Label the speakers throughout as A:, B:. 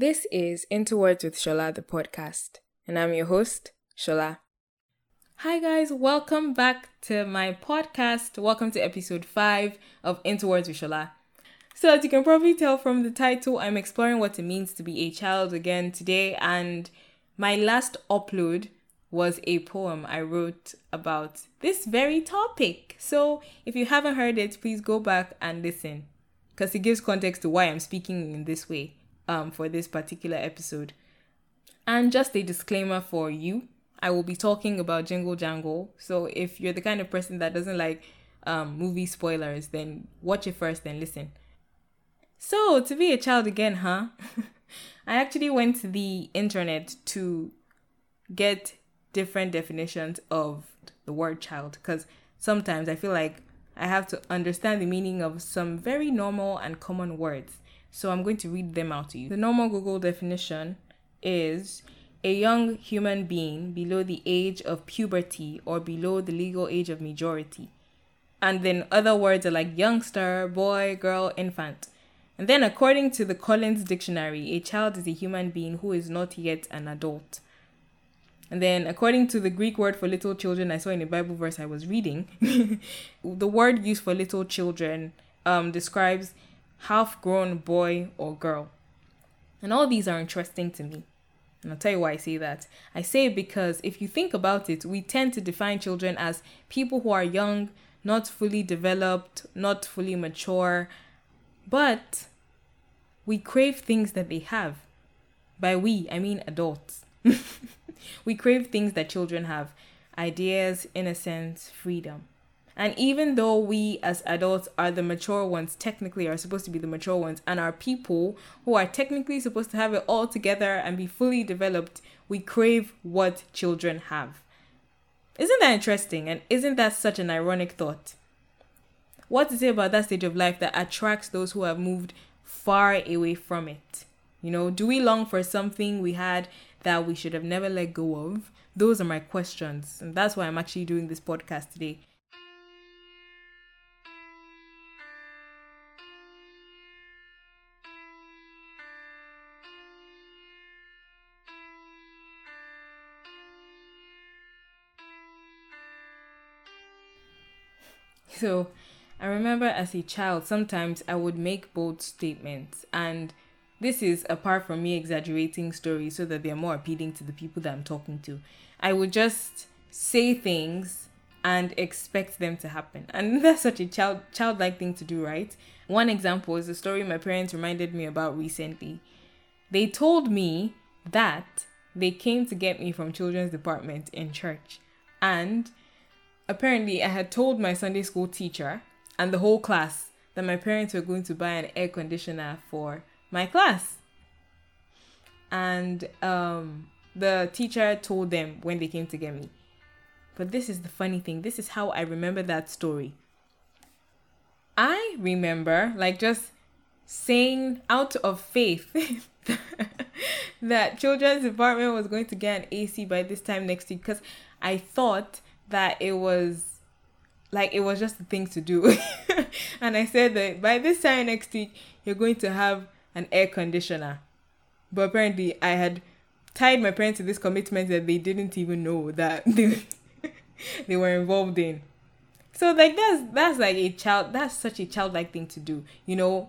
A: This is Into Words with Shola, the podcast, and I'm your host, Shola. Hi, guys, welcome back to my podcast. Welcome to episode 5 of Into Words with Shola. So, as you can probably tell from the title, I'm exploring what it means to be a child again today, and my last upload was a poem I wrote about this very topic. So, if you haven't heard it, please go back and listen because it gives context to why I'm speaking in this way um, for this particular episode. And just a disclaimer for you I will be talking about Jingle Jangle. So, if you're the kind of person that doesn't like um, movie spoilers, then watch it first, then listen. So, to be a child again, huh? I actually went to the internet to get different definitions of the word child because sometimes I feel like I have to understand the meaning of some very normal and common words. So I'm going to read them out to you. The normal Google definition is a young human being below the age of puberty or below the legal age of majority. And then other words are like youngster, boy, girl, infant. And then, according to the Collins Dictionary, a child is a human being who is not yet an adult. And then, according to the Greek word for little children, I saw in a Bible verse I was reading, the word used for little children um, describes half grown boy or girl. And all these are interesting to me. And I'll tell you why I say that. I say it because if you think about it, we tend to define children as people who are young, not fully developed, not fully mature, but we crave things that they have. By we, I mean adults. we crave things that children have ideas, innocence, freedom. And even though we as adults are the mature ones, technically are supposed to be the mature ones, and are people who are technically supposed to have it all together and be fully developed, we crave what children have. Isn't that interesting? And isn't that such an ironic thought? What is it about that stage of life that attracts those who have moved far away from it? You know, do we long for something we had that we should have never let go of? Those are my questions. And that's why I'm actually doing this podcast today. So, I remember as a child, sometimes I would make bold statements, and this is apart from me exaggerating stories so that they're more appealing to the people that I'm talking to. I would just say things and expect them to happen. And that's such a child childlike thing to do, right? One example is a story my parents reminded me about recently. They told me that they came to get me from children's department in church. And apparently I had told my Sunday school teacher and the whole class that my parents were going to buy an air conditioner for my class. And um, the teacher told them when they came to get me. But this is the funny thing. This is how I remember that story. I remember, like, just saying out of faith that children's department was going to get an AC by this time next week because I thought that it was like it was just a thing to do. and I said that by this time next week, you're going to have an air conditioner. But apparently, I had tied my parents to this commitment that they didn't even know that they, they were involved in. So like that's that's like a child that's such a childlike thing to do, you know,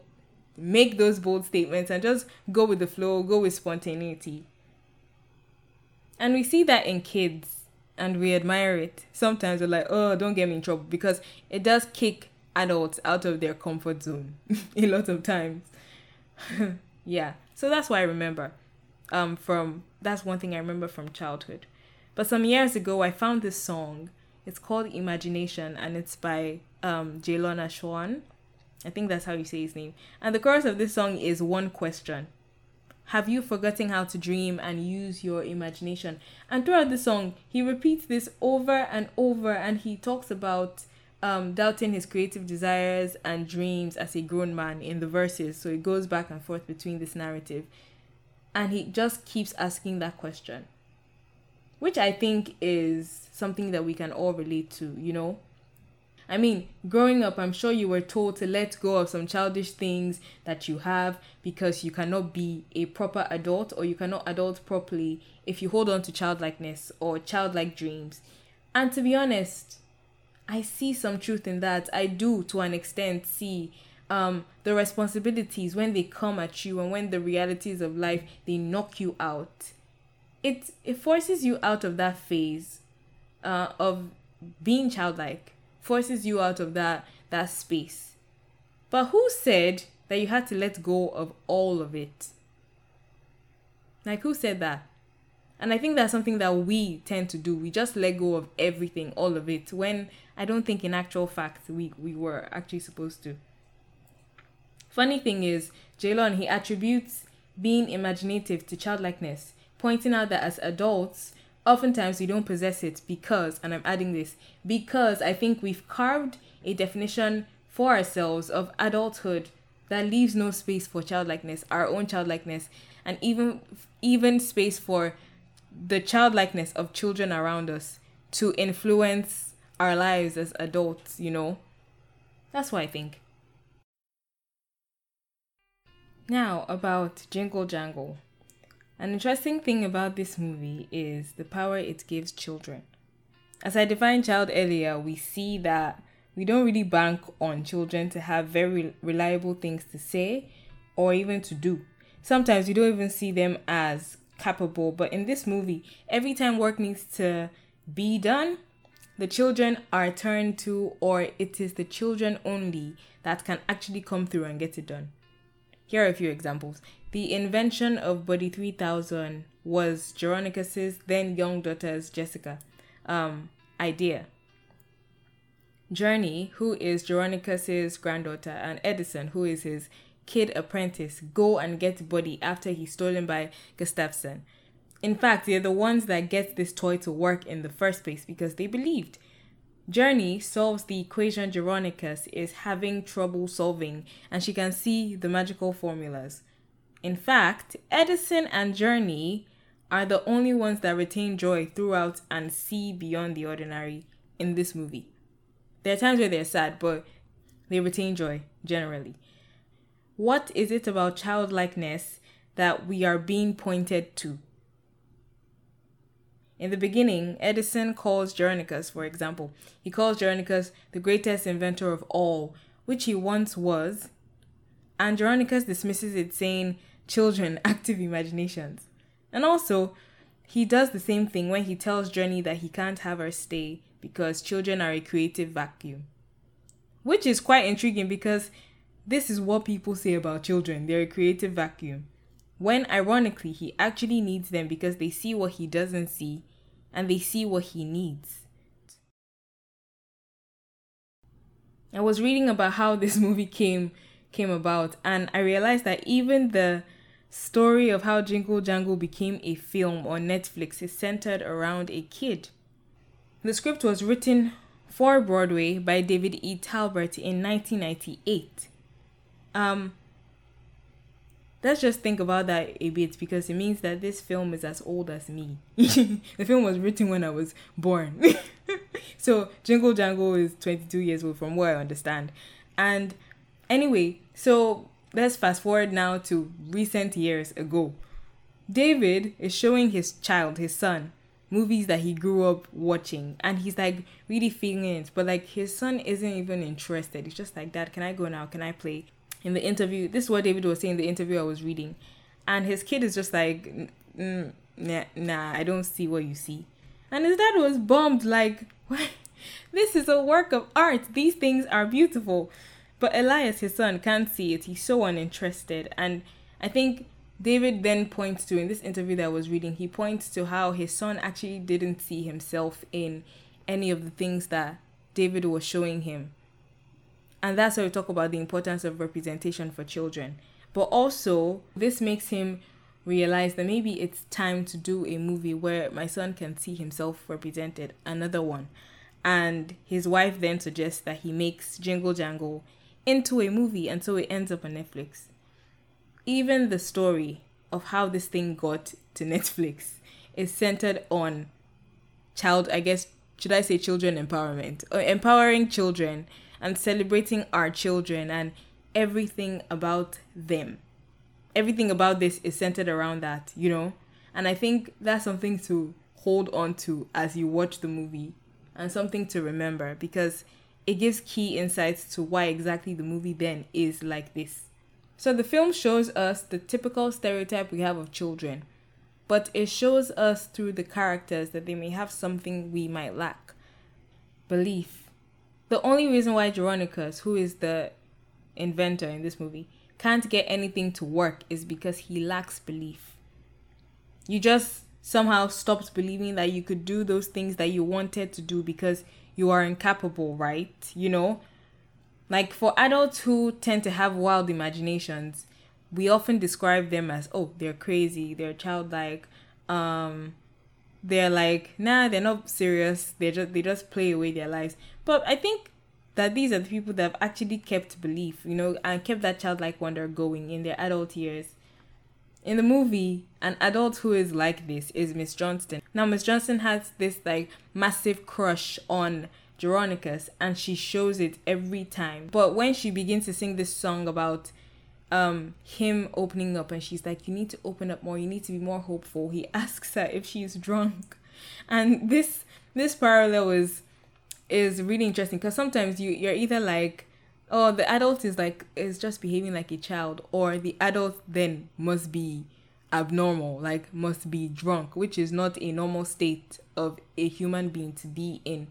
A: make those bold statements and just go with the flow, go with spontaneity. And we see that in kids and we admire it. Sometimes we're like, oh, don't get me in trouble because it does kick adults out of their comfort zone a lot of times. yeah. So that's why I remember. Um, from that's one thing I remember from childhood. But some years ago, I found this song. It's called Imagination, and it's by um Jaylon Ashaun. I think that's how you say his name. And the chorus of this song is one question. Have you forgotten how to dream and use your imagination? And throughout the song, he repeats this over and over, and he talks about um, doubting his creative desires and dreams as a grown man in the verses. So it goes back and forth between this narrative. And he just keeps asking that question, which I think is something that we can all relate to, you know? I mean, growing up, I'm sure you were told to let go of some childish things that you have because you cannot be a proper adult or you cannot adult properly if you hold on to childlikeness or childlike dreams. And to be honest, I see some truth in that. I do, to an extent, see um, the responsibilities when they come at you and when the realities of life they knock you out. It it forces you out of that phase uh, of being childlike forces you out of that that space. But who said that you had to let go of all of it? Like who said that? And I think that's something that we tend to do. We just let go of everything, all of it, when I don't think in actual fact we, we were actually supposed to. Funny thing is, Jaylon, he attributes being imaginative to childlikeness, pointing out that as adults, oftentimes we don't possess it because, and I'm adding this, because I think we've carved a definition for ourselves of adulthood that leaves no space for childlikeness, our own childlikeness, and even even space for the childlikeness of children around us to influence our lives as adults, you know. That's what I think. Now, about Jingle Jangle. An interesting thing about this movie is the power it gives children. As I defined child earlier, we see that we don't really bank on children to have very reliable things to say or even to do. Sometimes we don't even see them as capable, but in this movie, every time work needs to be done, the children are turned to, or it is the children only that can actually come through and get it done. Here are a few examples. The invention of Buddy 3000 was Jeronicus's then young daughter's Jessica um, idea. Journey, who is Jeronicus's granddaughter, and Edison, who is his kid apprentice, go and get Buddy after he's stolen by Gustafson. In fact, they're the ones that get this toy to work in the first place because they believed. Journey solves the equation Jeronicus is having trouble solving, and she can see the magical formulas. In fact, Edison and Journey are the only ones that retain joy throughout and see beyond the ordinary in this movie. There are times where they're sad, but they retain joy generally. What is it about childlikeness that we are being pointed to? In the beginning, Edison calls Jeronicus, for example, he calls Jeronicus the greatest inventor of all, which he once was, and Jeronicus dismisses it, saying, Children, active imaginations. And also, he does the same thing when he tells Journey that he can't have her stay because children are a creative vacuum. Which is quite intriguing because this is what people say about children they're a creative vacuum. When ironically, he actually needs them because they see what he doesn't see and they see what he needs. I was reading about how this movie came came about and I realized that even the story of how Jingle Jangle became a film on Netflix is centered around a kid. The script was written for Broadway by David E. Talbert in 1998. Um, let's just think about that a bit because it means that this film is as old as me. the film was written when I was born. so Jingle Jangle is 22 years old from what I understand. And anyway, so let's fast forward now to recent years ago. David is showing his child, his son, movies that he grew up watching and he's like really feeling it but like his son isn't even interested he's just like dad can i go now can i play in the interview, this is what David was saying in the interview I was reading, and his kid is just like, nah, nah, I don't see what you see, and his dad was bummed, like, what? This is a work of art. These things are beautiful, but Elias, his son, can't see it. He's so uninterested, and I think David then points to in this interview that I was reading, he points to how his son actually didn't see himself in any of the things that David was showing him. And that's why we talk about the importance of representation for children. But also, this makes him realize that maybe it's time to do a movie where my son can see himself represented, another one. And his wife then suggests that he makes Jingle Jangle into a movie and so it ends up on Netflix. Even the story of how this thing got to Netflix is centered on child, I guess, should I say children empowerment or empowering children and celebrating our children and everything about them. Everything about this is centered around that, you know? And I think that's something to hold on to as you watch the movie and something to remember because it gives key insights to why exactly the movie then is like this. So the film shows us the typical stereotype we have of children, but it shows us through the characters that they may have something we might lack belief. The only reason why Jeronicus, who is the inventor in this movie, can't get anything to work is because he lacks belief. You just somehow stopped believing that you could do those things that you wanted to do because you are incapable, right? You know? Like for adults who tend to have wild imaginations, we often describe them as, oh, they're crazy, they're childlike, um, they're like, nah, they're not serious, they just they just play away their lives. But I think that these are the people that have actually kept belief, you know, and kept that childlike wonder going in their adult years. In the movie, an adult who is like this is Miss Johnston. Now, Miss Johnston has this like massive crush on Jeronicus, and she shows it every time. But when she begins to sing this song about um him opening up and she's like you need to open up more. You need to be more hopeful. He asks her if she's drunk. And this this parallel is is really interesting because sometimes you you're either like oh the adult is like is just behaving like a child or the adult then must be abnormal like must be drunk which is not a normal state of a human being to be in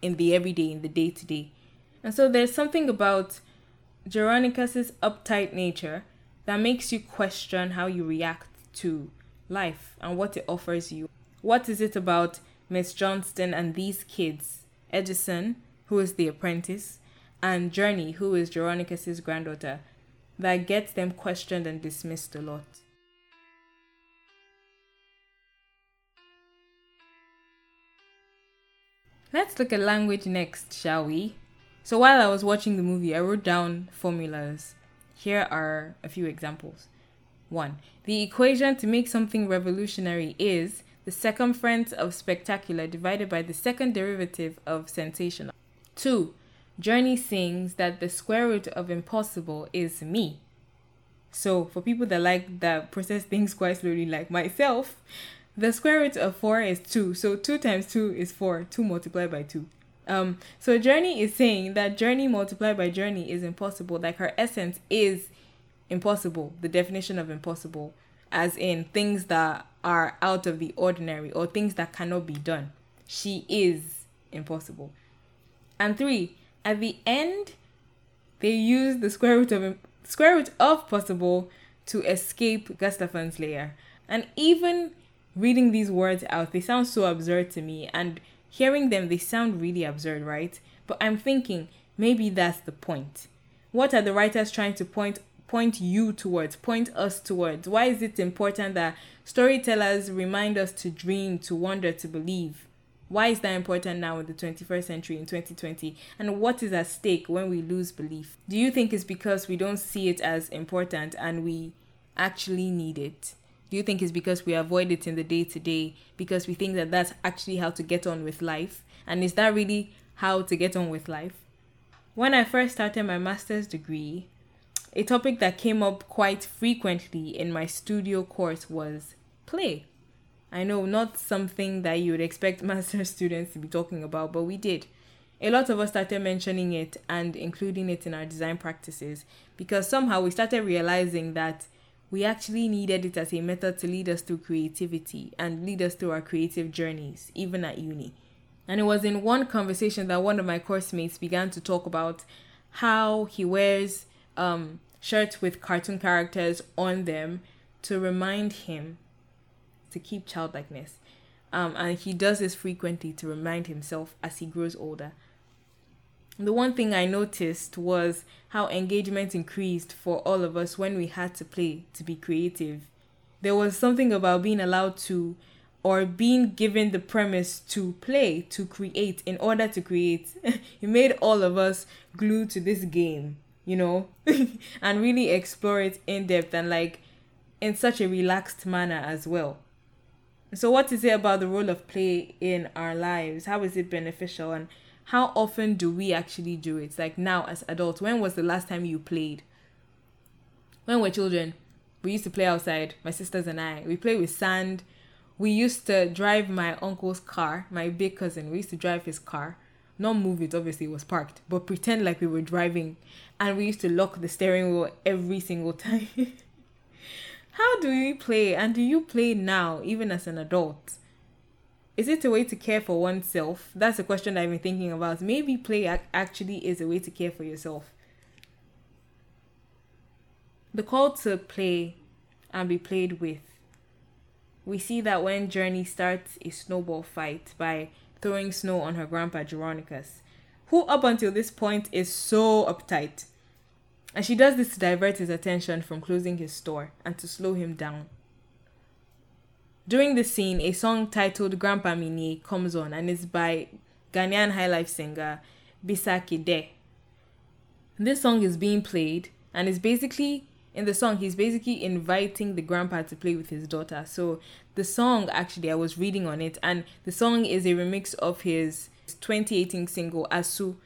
A: in the everyday in the day to day and so there's something about Jeronicus's uptight nature that makes you question how you react to life and what it offers you what is it about miss johnston and these kids edison who is the apprentice and Journey, who is Jeronicus's granddaughter, that gets them questioned and dismissed a lot. Let's look at language next, shall we? So while I was watching the movie, I wrote down formulas. Here are a few examples. 1. The equation to make something revolutionary is the circumference of spectacular divided by the second derivative of sensational. 2. Journey sings that the square root of impossible is me. So, for people that like that process things quite slowly, like myself, the square root of 4 is 2. So, 2 times 2 is 4. 2 multiplied by 2. Um, so, Journey is saying that journey multiplied by journey is impossible. Like her essence is impossible, the definition of impossible, as in things that are out of the ordinary or things that cannot be done. She is impossible. And three, at the end, they use the square root of square root of possible to escape Gustafson's lair. And even reading these words out, they sound so absurd to me. And hearing them, they sound really absurd, right? But I'm thinking maybe that's the point. What are the writers trying to point point you towards, point us towards? Why is it important that storytellers remind us to dream, to wonder, to believe? Why is that important now in the 21st century in 2020? And what is at stake when we lose belief? Do you think it's because we don't see it as important and we actually need it? Do you think it's because we avoid it in the day to day because we think that that's actually how to get on with life? And is that really how to get on with life? When I first started my master's degree, a topic that came up quite frequently in my studio course was play. I know not something that you would expect master students to be talking about, but we did. A lot of us started mentioning it and including it in our design practices because somehow we started realizing that we actually needed it as a method to lead us through creativity and lead us through our creative journeys, even at uni. And it was in one conversation that one of my course mates began to talk about how he wears um, shirts with cartoon characters on them to remind him to keep childlikeness. Um, and he does this frequently to remind himself as he grows older. The one thing I noticed was how engagement increased for all of us when we had to play to be creative. There was something about being allowed to or being given the premise to play, to create, in order to create. it made all of us glued to this game, you know, and really explore it in depth and like in such a relaxed manner as well. So, what is it about the role of play in our lives? How is it beneficial? And how often do we actually do it? Like now, as adults, when was the last time you played? When we're children, we used to play outside, my sisters and I. We play with sand. We used to drive my uncle's car, my big cousin. We used to drive his car. Not move it, obviously, it was parked, but pretend like we were driving. And we used to lock the steering wheel every single time. How do you play? And do you play now, even as an adult? Is it a way to care for oneself? That's a question I've been thinking about. Maybe play actually is a way to care for yourself. The call to play and be played with. We see that when Journey starts a snowball fight by throwing snow on her grandpa Jeronicus, who up until this point is so uptight. And she does this to divert his attention from closing his store and to slow him down. During the scene, a song titled Grandpa Mini comes on and is by Ghanaian highlife singer Bisa Kdei. This song is being played and is basically in the song he's basically inviting the grandpa to play with his daughter. So the song actually I was reading on it and the song is a remix of his 2018 single Asu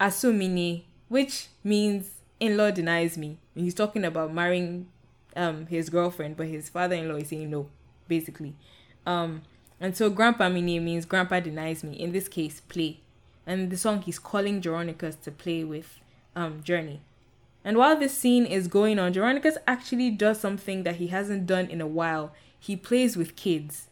A: Asu Mini which means in-law denies me. He's talking about marrying um his girlfriend but his father-in-law is saying no basically. Um, and so Grandpa Mini means Grandpa denies me. In this case, play. And the song he's calling Jeronicus to play with um, Journey. And while this scene is going on, Jeronicus actually does something that he hasn't done in a while. He plays with kids.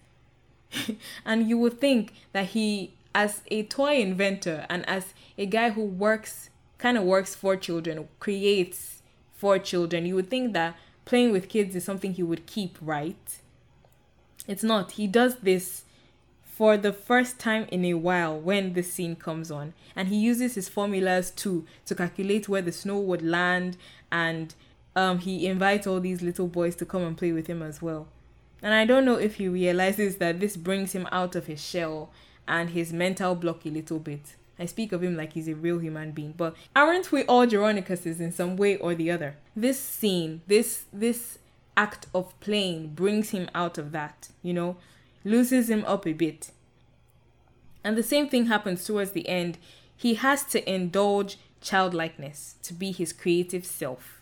A: and you would think that he, as a toy inventor and as a guy who works, kind of works for children, creates for children, you would think that playing with kids is something he would keep, right? It's not. He does this for the first time in a while when the scene comes on. And he uses his formulas too to calculate where the snow would land and um, he invites all these little boys to come and play with him as well. And I don't know if he realizes that this brings him out of his shell and his mental block a little bit. I speak of him like he's a real human being, but aren't we all Jeronicuses in some way or the other? This scene, this this act of playing brings him out of that, you know, looses him up a bit. And the same thing happens towards the end. He has to indulge childlikeness to be his creative self.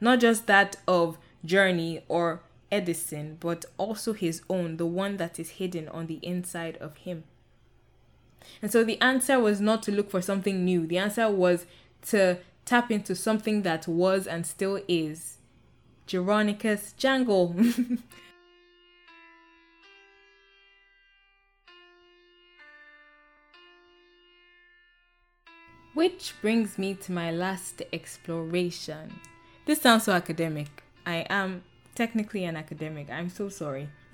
A: Not just that of Journey or Edison, but also his own, the one that is hidden on the inside of him. And so the answer was not to look for something new. The answer was to tap into something that was and still is Jeronicus Jangle. Which brings me to my last exploration. This sounds so academic. I am technically an academic. I'm so sorry.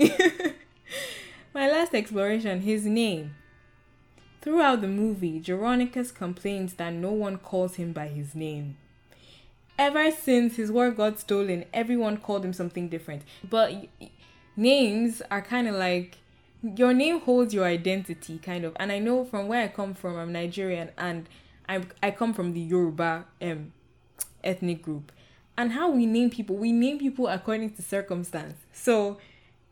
A: my last exploration, his name. Throughout the movie, Jeronicus complains that no one calls him by his name ever since his word got stolen, everyone called him something different. But names are kind of like your name holds your identity, kind of. And I know from where I come from, I'm Nigerian, and I I come from the Yoruba um ethnic group. And how we name people, we name people according to circumstance. So,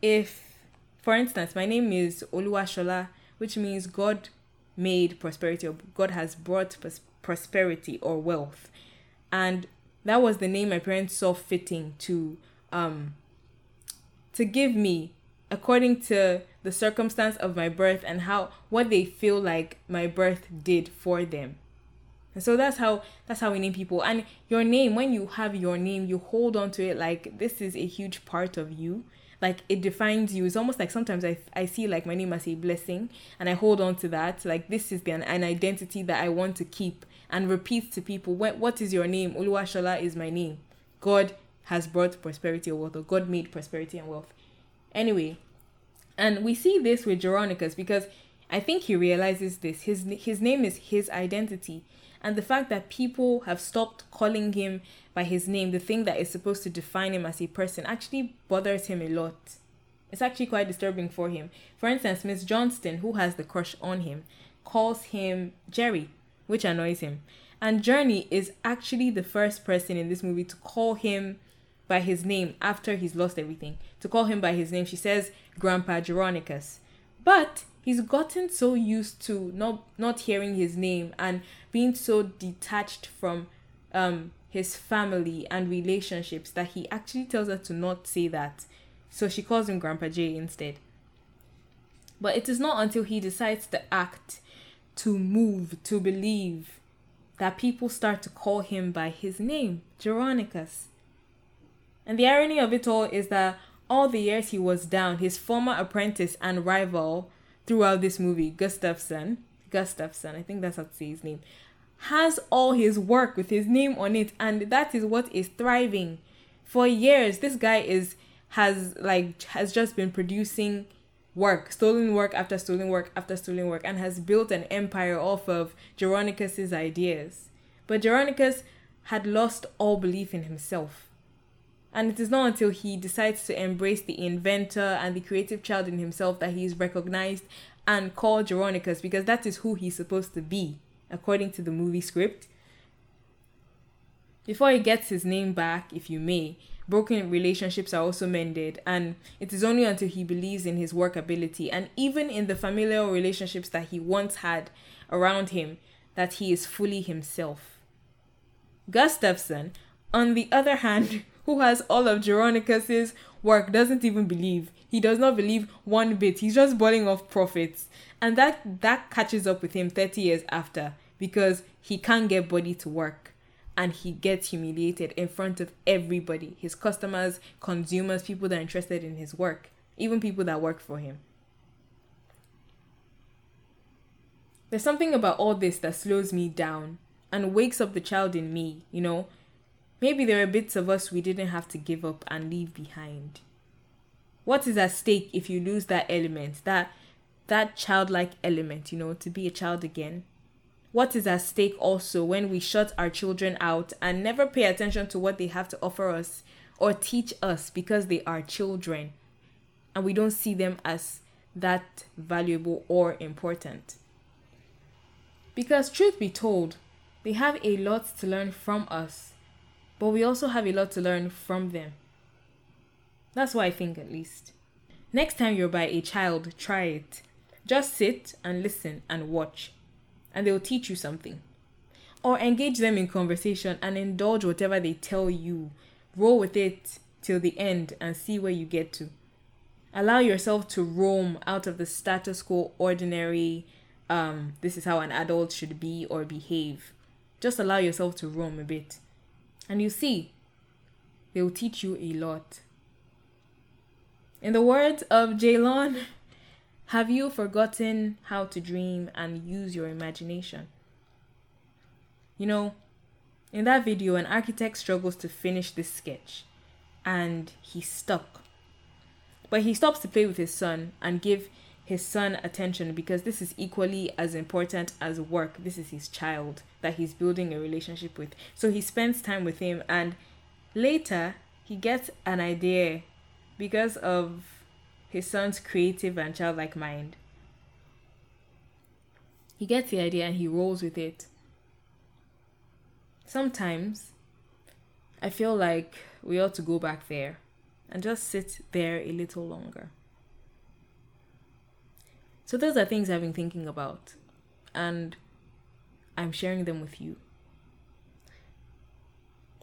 A: if, for instance, my name is Oluwashola, which means God made prosperity or God has brought pros- prosperity or wealth. And that was the name my parents saw fitting to um to give me according to the circumstance of my birth and how what they feel like my birth did for them. And so that's how that's how we name people. And your name, when you have your name, you hold on to it like this is a huge part of you. Like it defines you. It's almost like sometimes I I see like my name as a blessing and I hold on to that. Like this is the, an, identity that I want to keep and repeat to people, what, what is your name? Oluwashola is my name. God has brought prosperity or wealth, or God made prosperity and wealth. Anyway, and we see this with Jeronicus because I think he realizes this. His his name is his identity. And the fact that people have stopped calling him by his name, the thing that is supposed to define him as a person, actually bothers him a lot. It's actually quite disturbing for him. For instance, Miss Johnston, who has the crush on him, calls him Jerry which annoys him. And Journey is actually the first person in this movie to call him by his name after he's lost everything. To call him by his name, she says Grandpa Jeronicus. But he's gotten so used to not not hearing his name and being so detached from um his family and relationships that he actually tells her to not say that. So she calls him Grandpa J instead. But it is not until he decides to act, to move, to believe, that people start to call him by his name, Jeronicus. And the irony of it all is that all the years he was down, his former apprentice and rival throughout this movie, Gustafson, Gustafson, I think that's how to say his name, has all his work with his name on it, and that is what is thriving. For years, this guy is has like has just been producing work, stolen work after stolen work after stolen work, and has built an empire off of Jeronicus's ideas. But Jeronicus had lost all belief in himself. And it is not until he decides to embrace the inventor and the creative child in himself that he is recognized and called Jeronicus because that is who he's supposed to be, according to the movie script. Before he gets his name back, if you may, broken relationships are also mended, and it is only until he believes in his work ability and even in the familial relationships that he once had around him that he is fully himself. Gustafson, on the other hand, who has all of Jeronicus's work, doesn't even believe. He does not believe one bit. He's just boiling off profits. And that that catches up with him 30 years after because he can't get Buddy to work and he gets humiliated in front of everybody his customers, consumers, people that are interested in his work, even people that work for him. There's something about all this that slows me down and wakes up the child in me, you know. Maybe there are bits of us we didn't have to give up and leave behind. What is at stake if you lose that element, that that childlike element, you know, to be a child again? what is at stake also when we shut our children out and never pay attention to what they have to offer us or teach us because they are children and we don't see them as that valuable or important. Because, truth be told, they have a lot to learn from us, but we also have a lot to learn from them. That's what I think, at least. Next time you're by a child, try it. Just sit and listen and watch and they'll teach you something. Or engage them in conversation and indulge whatever they tell you. Roll with it till the end and see where you get to. Allow yourself to roam out of the status quo, ordinary, um, this is how an adult should be or behave. Just allow yourself to roam a bit. And you see, they will teach you a lot. In the words of Jaylon, have you forgotten how to dream and use your imagination? You know, in that video, an architect struggles to finish this sketch and he's stuck. But he stops to play with his son and give his son attention because this is equally as important as work. This is his child that he's building a relationship with. So he spends time with him and later he gets an idea because of his son's creative and childlike mind. He gets the idea and he rolls with it. Sometimes I feel like we ought to go back there and just sit there a little longer. So, those are things I've been thinking about, and I'm sharing them with you.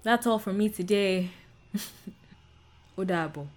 A: That's all for me today. Odabo.